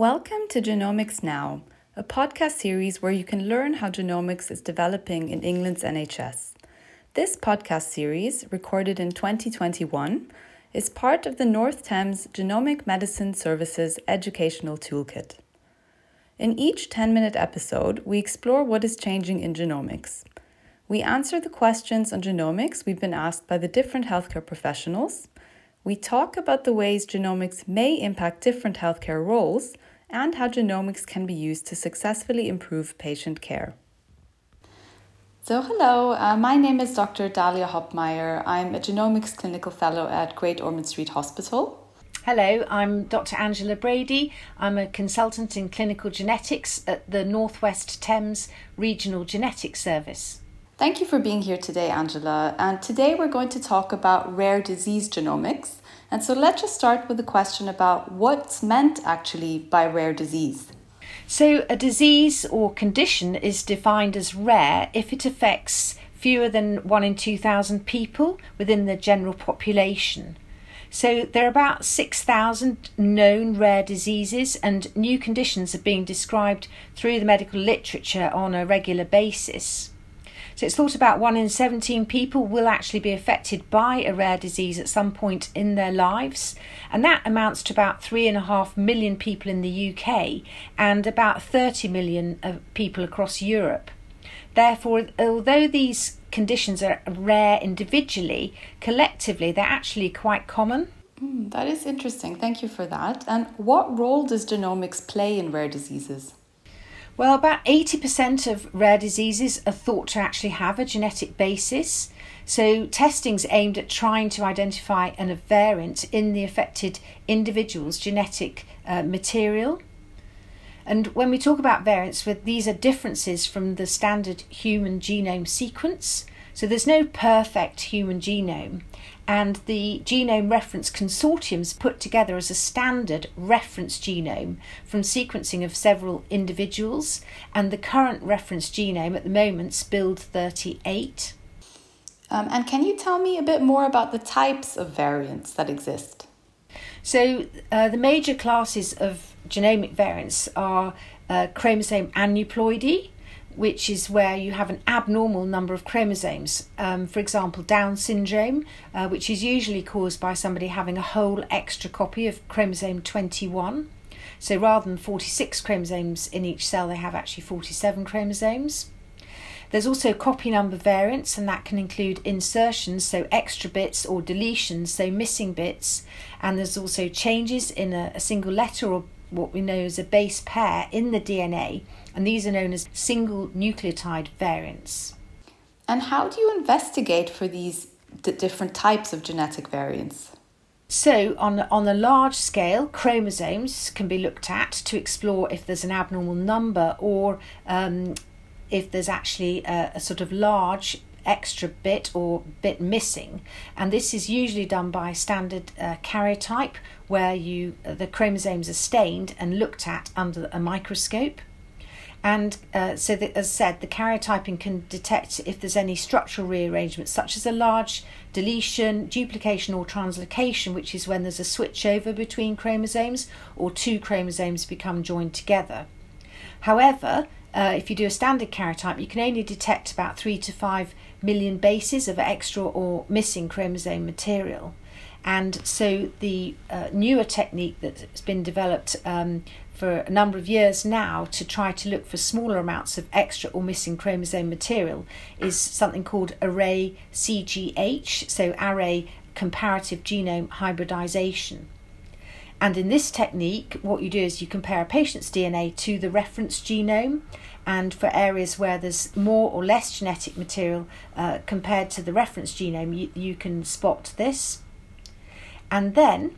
Welcome to Genomics Now, a podcast series where you can learn how genomics is developing in England's NHS. This podcast series, recorded in 2021, is part of the North Thames Genomic Medicine Services Educational Toolkit. In each 10 minute episode, we explore what is changing in genomics. We answer the questions on genomics we've been asked by the different healthcare professionals. We talk about the ways genomics may impact different healthcare roles and how genomics can be used to successfully improve patient care. So, hello, uh, my name is Dr. Dalia Hopmeyer. I'm a genomics clinical fellow at Great Ormond Street Hospital. Hello, I'm Dr. Angela Brady. I'm a consultant in clinical genetics at the Northwest Thames Regional Genetics Service. Thank you for being here today, Angela. And today we're going to talk about rare disease genomics. And so let's just start with a question about what's meant actually by rare disease. So, a disease or condition is defined as rare if it affects fewer than 1 in 2,000 people within the general population. So, there are about 6,000 known rare diseases, and new conditions are being described through the medical literature on a regular basis. So it's thought about one in 17 people will actually be affected by a rare disease at some point in their lives. And that amounts to about 3.5 million people in the UK and about 30 million people across Europe. Therefore, although these conditions are rare individually, collectively they're actually quite common. Mm, that is interesting. Thank you for that. And what role does genomics play in rare diseases? Well, about 80% of rare diseases are thought to actually have a genetic basis. So, testing's aimed at trying to identify an variant in the affected individual's genetic uh, material. And when we talk about variants, these are differences from the standard human genome sequence. So there's no perfect human genome, and the Genome Reference Consortium's put together as a standard reference genome from sequencing of several individuals, and the current reference genome at the moment is BUILD 38. Um, and can you tell me a bit more about the types of variants that exist? So, uh, the major classes of genomic variants are uh, chromosome aneuploidy, which is where you have an abnormal number of chromosomes. Um, for example, Down syndrome, uh, which is usually caused by somebody having a whole extra copy of chromosome 21. So rather than 46 chromosomes in each cell, they have actually 47 chromosomes. There's also copy number variants, and that can include insertions, so extra bits, or deletions, so missing bits. And there's also changes in a, a single letter or what we know as a base pair in the DNA, and these are known as single nucleotide variants. And how do you investigate for these d- different types of genetic variants? So, on, on a large scale, chromosomes can be looked at to explore if there's an abnormal number or um, if there's actually a, a sort of large extra bit or bit missing. And this is usually done by standard uh, karyotype where you uh, the chromosomes are stained and looked at under a microscope. And uh, so that, as said the karyotyping can detect if there's any structural rearrangement such as a large deletion duplication or translocation which is when there's a switch over between chromosomes or two chromosomes become joined together. However uh, if you do a standard karyotype, you can only detect about three to five million bases of extra or missing chromosome material. And so the uh, newer technique that's been developed um, for a number of years now to try to look for smaller amounts of extra or missing chromosome material is something called array CGH, so array comparative genome hybridization. And in this technique, what you do is you compare a patient's DNA to the reference genome, and for areas where there's more or less genetic material uh, compared to the reference genome, you, you can spot this. And then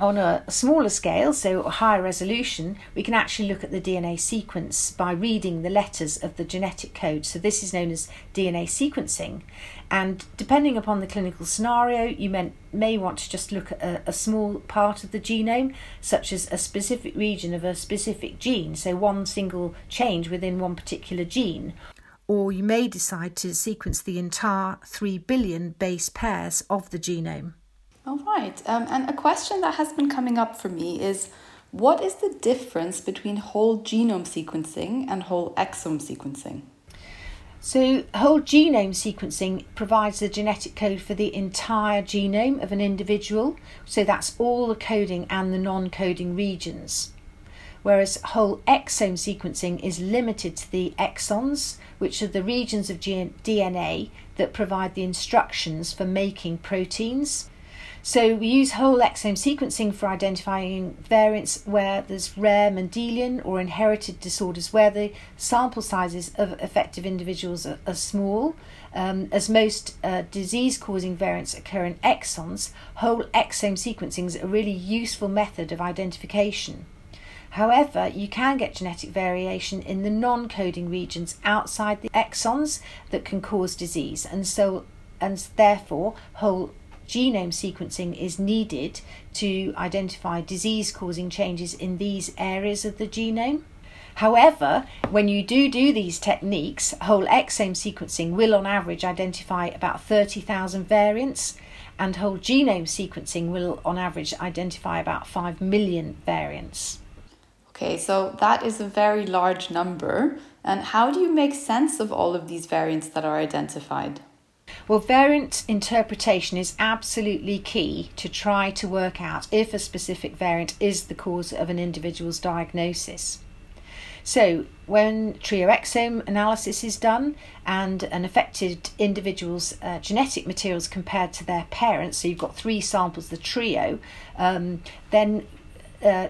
on a smaller scale, so higher resolution, we can actually look at the DNA sequence by reading the letters of the genetic code. So, this is known as DNA sequencing. And depending upon the clinical scenario, you may, may want to just look at a, a small part of the genome, such as a specific region of a specific gene, so one single change within one particular gene. Or you may decide to sequence the entire 3 billion base pairs of the genome. All right. Um, and a question that has been coming up for me is What is the difference between whole genome sequencing and whole exome sequencing? So, whole genome sequencing provides the genetic code for the entire genome of an individual, so that's all the coding and the non coding regions. Whereas whole exome sequencing is limited to the exons, which are the regions of DNA that provide the instructions for making proteins. So we use whole exome sequencing for identifying variants where there's rare Mendelian or inherited disorders where the sample sizes of affected individuals are, are small. Um, as most uh, disease causing variants occur in exons, whole exome sequencing is a really useful method of identification. However, you can get genetic variation in the non coding regions outside the exons that can cause disease, and so and therefore whole genome sequencing is needed to identify disease causing changes in these areas of the genome. However, when you do do these techniques, whole exome sequencing will on average identify about 30,000 variants, and whole genome sequencing will on average identify about 5 million variants. Okay, so that is a very large number. And how do you make sense of all of these variants that are identified? Well, variant interpretation is absolutely key to try to work out if a specific variant is the cause of an individual's diagnosis. So, when trioexome analysis is done and an affected individual's uh, genetic materials compared to their parents, so you've got three samples, the trio, um, then uh,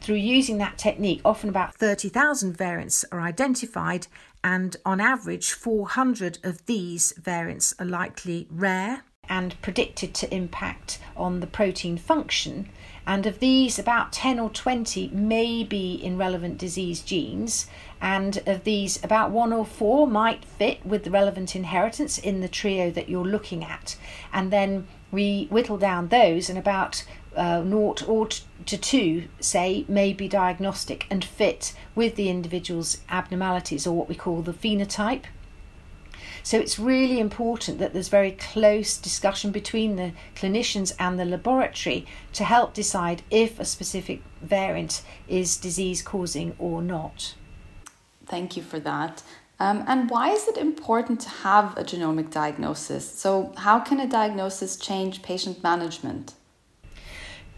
through using that technique, often about 30,000 variants are identified and on average 400 of these variants are likely rare and predicted to impact on the protein function and of these about 10 or 20 may be in relevant disease genes and of these about one or four might fit with the relevant inheritance in the trio that you're looking at and then we whittle down those and about uh, naught or to two, say, may be diagnostic and fit with the individual's abnormalities or what we call the phenotype. So it's really important that there's very close discussion between the clinicians and the laboratory to help decide if a specific variant is disease causing or not. Thank you for that. Um, and why is it important to have a genomic diagnosis? So, how can a diagnosis change patient management?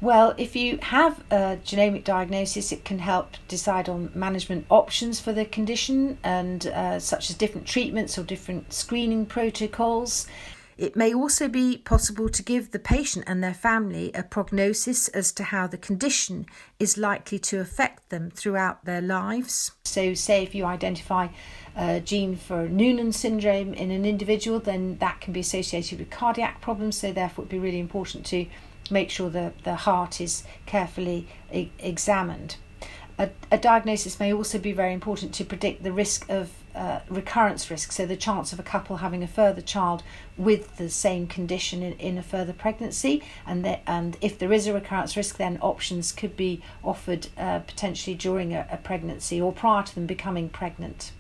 Well, if you have a genomic diagnosis, it can help decide on management options for the condition, and uh, such as different treatments or different screening protocols. It may also be possible to give the patient and their family a prognosis as to how the condition is likely to affect them throughout their lives. So, say if you identify a gene for Noonan syndrome in an individual, then that can be associated with cardiac problems, so therefore, it would be really important to make sure that the heart is carefully e- examined. A, a, diagnosis may also be very important to predict the risk of uh, recurrence risk, so the chance of a couple having a further child with the same condition in, in a further pregnancy, and that, and if there is a recurrence risk, then options could be offered uh, potentially during a, a, pregnancy or prior to them becoming pregnant.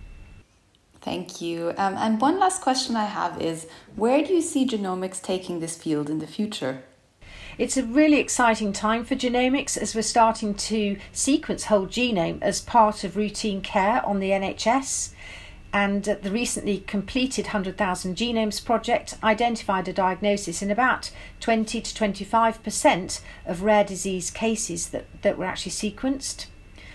Thank you. Um, and one last question I have is where do you see genomics taking this field in the future? It's a really exciting time for genomics as we're starting to sequence whole genome as part of routine care on the NHS. And the recently completed 100,000 Genomes project identified a diagnosis in about 20 to 25% of rare disease cases that, that were actually sequenced.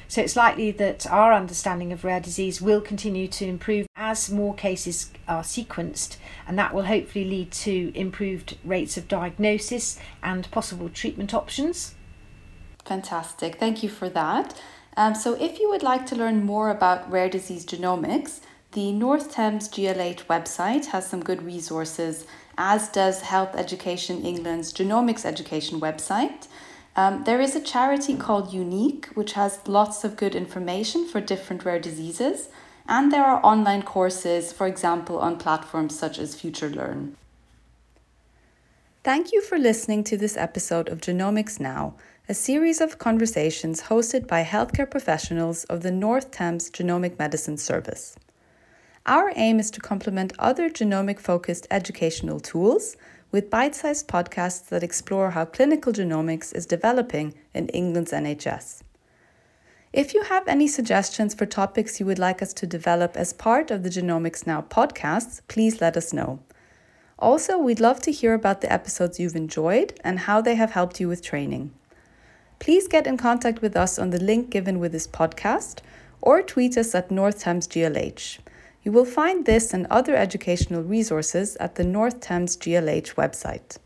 So it's likely that our understanding of rare disease will continue to improve as more cases are sequenced, and that will hopefully lead to improved rates of diagnosis and possible treatment options. Fantastic, thank you for that. Um, so, if you would like to learn more about rare disease genomics, the North Thames GLH website has some good resources, as does Health Education England's Genomics Education website. Um, there is a charity called Unique, which has lots of good information for different rare diseases, and there are online courses, for example, on platforms such as FutureLearn. Thank you for listening to this episode of Genomics Now, a series of conversations hosted by healthcare professionals of the North Thames Genomic Medicine Service. Our aim is to complement other genomic focused educational tools with bite sized podcasts that explore how clinical genomics is developing in England's NHS. If you have any suggestions for topics you would like us to develop as part of the Genomics Now podcasts, please let us know. Also, we'd love to hear about the episodes you've enjoyed and how they have helped you with training. Please get in contact with us on the link given with this podcast or tweet us at North Thames GLH. You will find this and other educational resources at the North Thames GLH website.